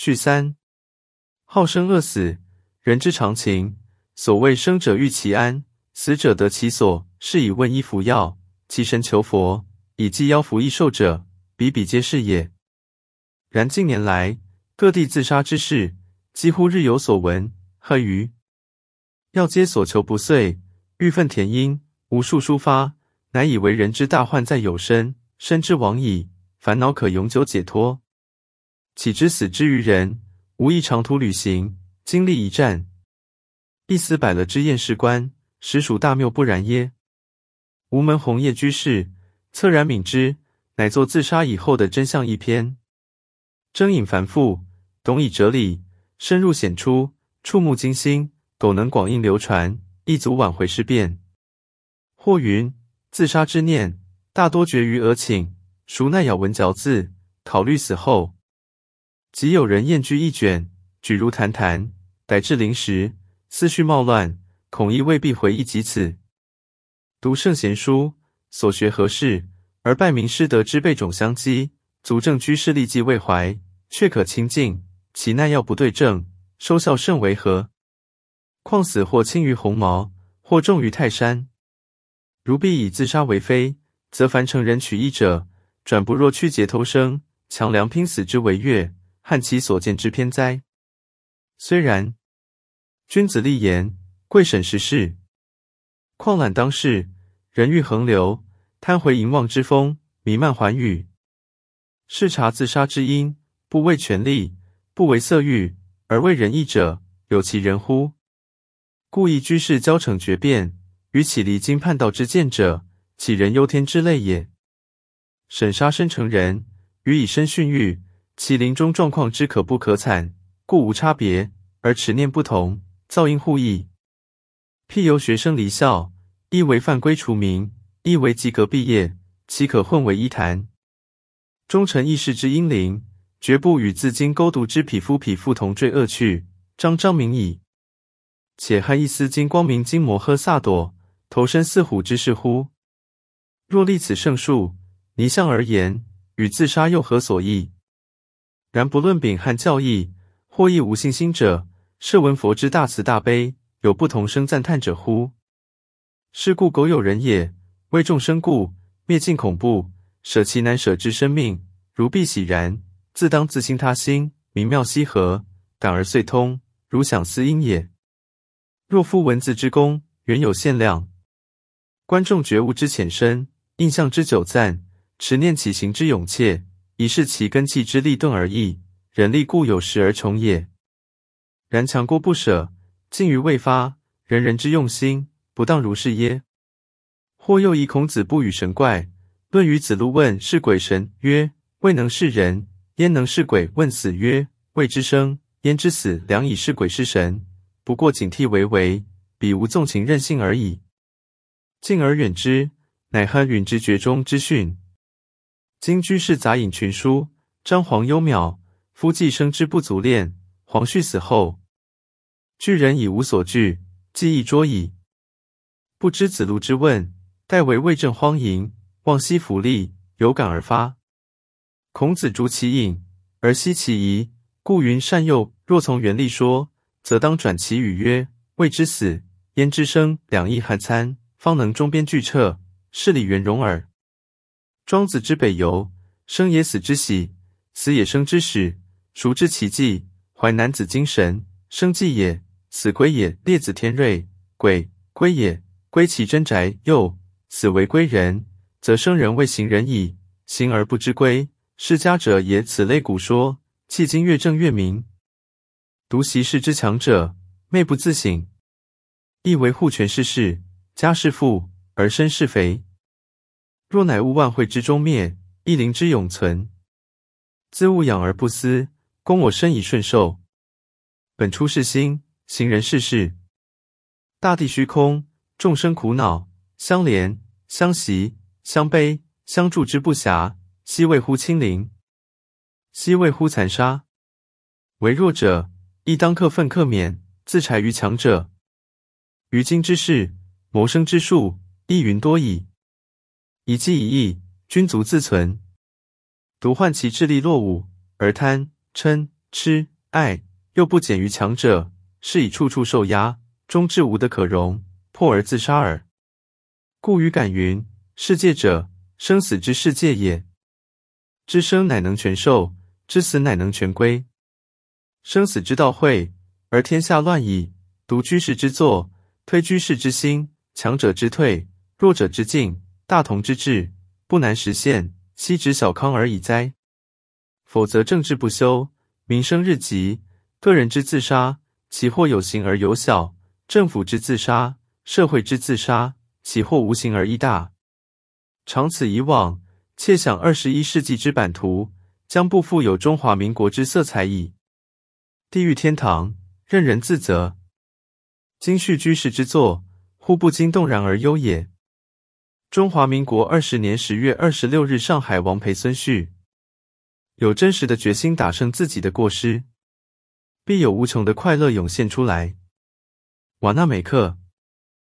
序三。好生恶死，人之常情。所谓生者欲其安，死者得其所。是以问医服药，其神求佛，以济妖服益寿者，比比皆是也。然近年来，各地自杀之事，几乎日有所闻。何于？药皆所求不遂，欲愤填膺，无数抒发，乃以为人之大患在有身，身之亡矣。烦恼可永久解脱，岂知死之于人，无异长途旅行，经历一战，一死百了之验世观，实属大谬不然耶？吴门红叶居士恻然悯之，乃作自杀以后的真相一篇。征引繁复，懂以哲理，深入显出，触目惊心，苟能广印流传，亦足挽回事变。或云自杀之念，大多绝于额顷。孰奈咬文嚼字，考虑死后，即有人厌居一卷，举如谈谈，逮至临时，思绪冒乱，恐亦未必回忆及此。读圣贤书，所学何事？而拜名师德之辈种相激，足证居士立迹未怀，却可清净。其奈药不对症，收效甚为何？况死或轻于鸿毛，或重于泰山。如必以自杀为非，则凡成人取义者。转不若屈节偷生，强梁拼死之为乐，汉其所见之偏哉？虽然，君子立言，贵审时事，况览当世，人欲横流，贪回淫妄之风弥漫寰宇。视察自杀之因，不为权力，不为色欲，而为仁义者，有其人乎？故意居士交惩决辩，与起离经叛道之见者，岂人忧天之类也？审杀身成人，与以身殉欲，其临终状况之可不可惨，故无差别，而持念不同，噪音互异。譬由学生离校，一为犯规除名，一为及格毕业，岂可混为一谈？忠臣义士之英灵，绝不与自今勾读之匹夫匹妇同坠恶趣，彰彰明矣。且汉一丝金光明金摩诃萨埵，投身似虎之事乎？若立此圣数。泥相而言，与自杀又何所异？然不论秉汉教义，或亦无信心者，设闻佛之大慈大悲，有不同声赞叹者乎？是故苟有人也，为众生故，灭尽恐怖，舍其难舍之生命，如必喜然，自当自心他心，明妙悉合，感而遂通，如想思因也。若夫文字之功，原有限量，观众觉悟之浅深，印象之久暂。持念起行之勇切，以是其根气之利钝而已。人力固有时而穷也。然强过不舍，尽于未发，人人之用心，不当如是耶？或又以孔子不与神怪，论于子路问是鬼神曰：未能是人，焉能是鬼？问死曰：未知生，焉知死？良以是鬼是神，不过警惕为为，彼无纵情任性而已。敬而远之，乃酣允之绝中之训。今居士杂引群书，张皇幽渺，夫既生之不足恋。皇旭死后，巨人已无所惧，记忆卓矣。不知子路之问，代为未正荒淫，望息福利，有感而发。孔子逐其隐，而奚其疑，故云善诱。若从原力说，则当转其语曰：未知死，焉知生？两义汉参，方能中边俱彻，是理圆融耳。庄子之北游，生也死之喜，死也生之始，孰知其迹？淮南子精神，生既也，死归也。列子天瑞，鬼归也，归其真宅。又死为归人，则生人未行人矣，行而不知归，是家者也。此类古说，迄今越正越明。独习世之强者，昧不自省，亦为护权势事，家世富而身是肥。若乃物万会之终灭，一灵之永存，自物养而不思，供我身以顺受。本初是心，行人是事。大地虚空，众生苦恼，相怜相习相悲相助之不暇，悉谓乎清灵，悉谓乎残杀。为弱者，亦当克愤克勉，自裁于强者。于今之事，谋生之术，亦云多矣。以计一义，君足自存；独患其智力落伍，而贪嗔痴爱，又不减于强者，是以处处受压，终至无的可容，破而自杀耳。故于感云：世界者，生死之世界也。知生乃能全寿，知死乃能全归。生死之道会，而天下乱矣。独居士之作，推居士之心，强者之退，弱者之进，大同之治，不难实现。昔指小康而已哉？否则政治不修，民生日急，个人之自杀，其或有形而有小；政府之自杀，社会之自杀，其或无形而亦大。长此以往，窃想二十一世纪之版图，将不复有中华民国之色彩矣。地狱天堂，任人自责。今叙居士之作，忽不禁动然而忧也。中华民国二十年十月二十六日，上海王培孙旭：有真实的决心打胜自己的过失，必有无穷的快乐涌现出来。瓦纳美克。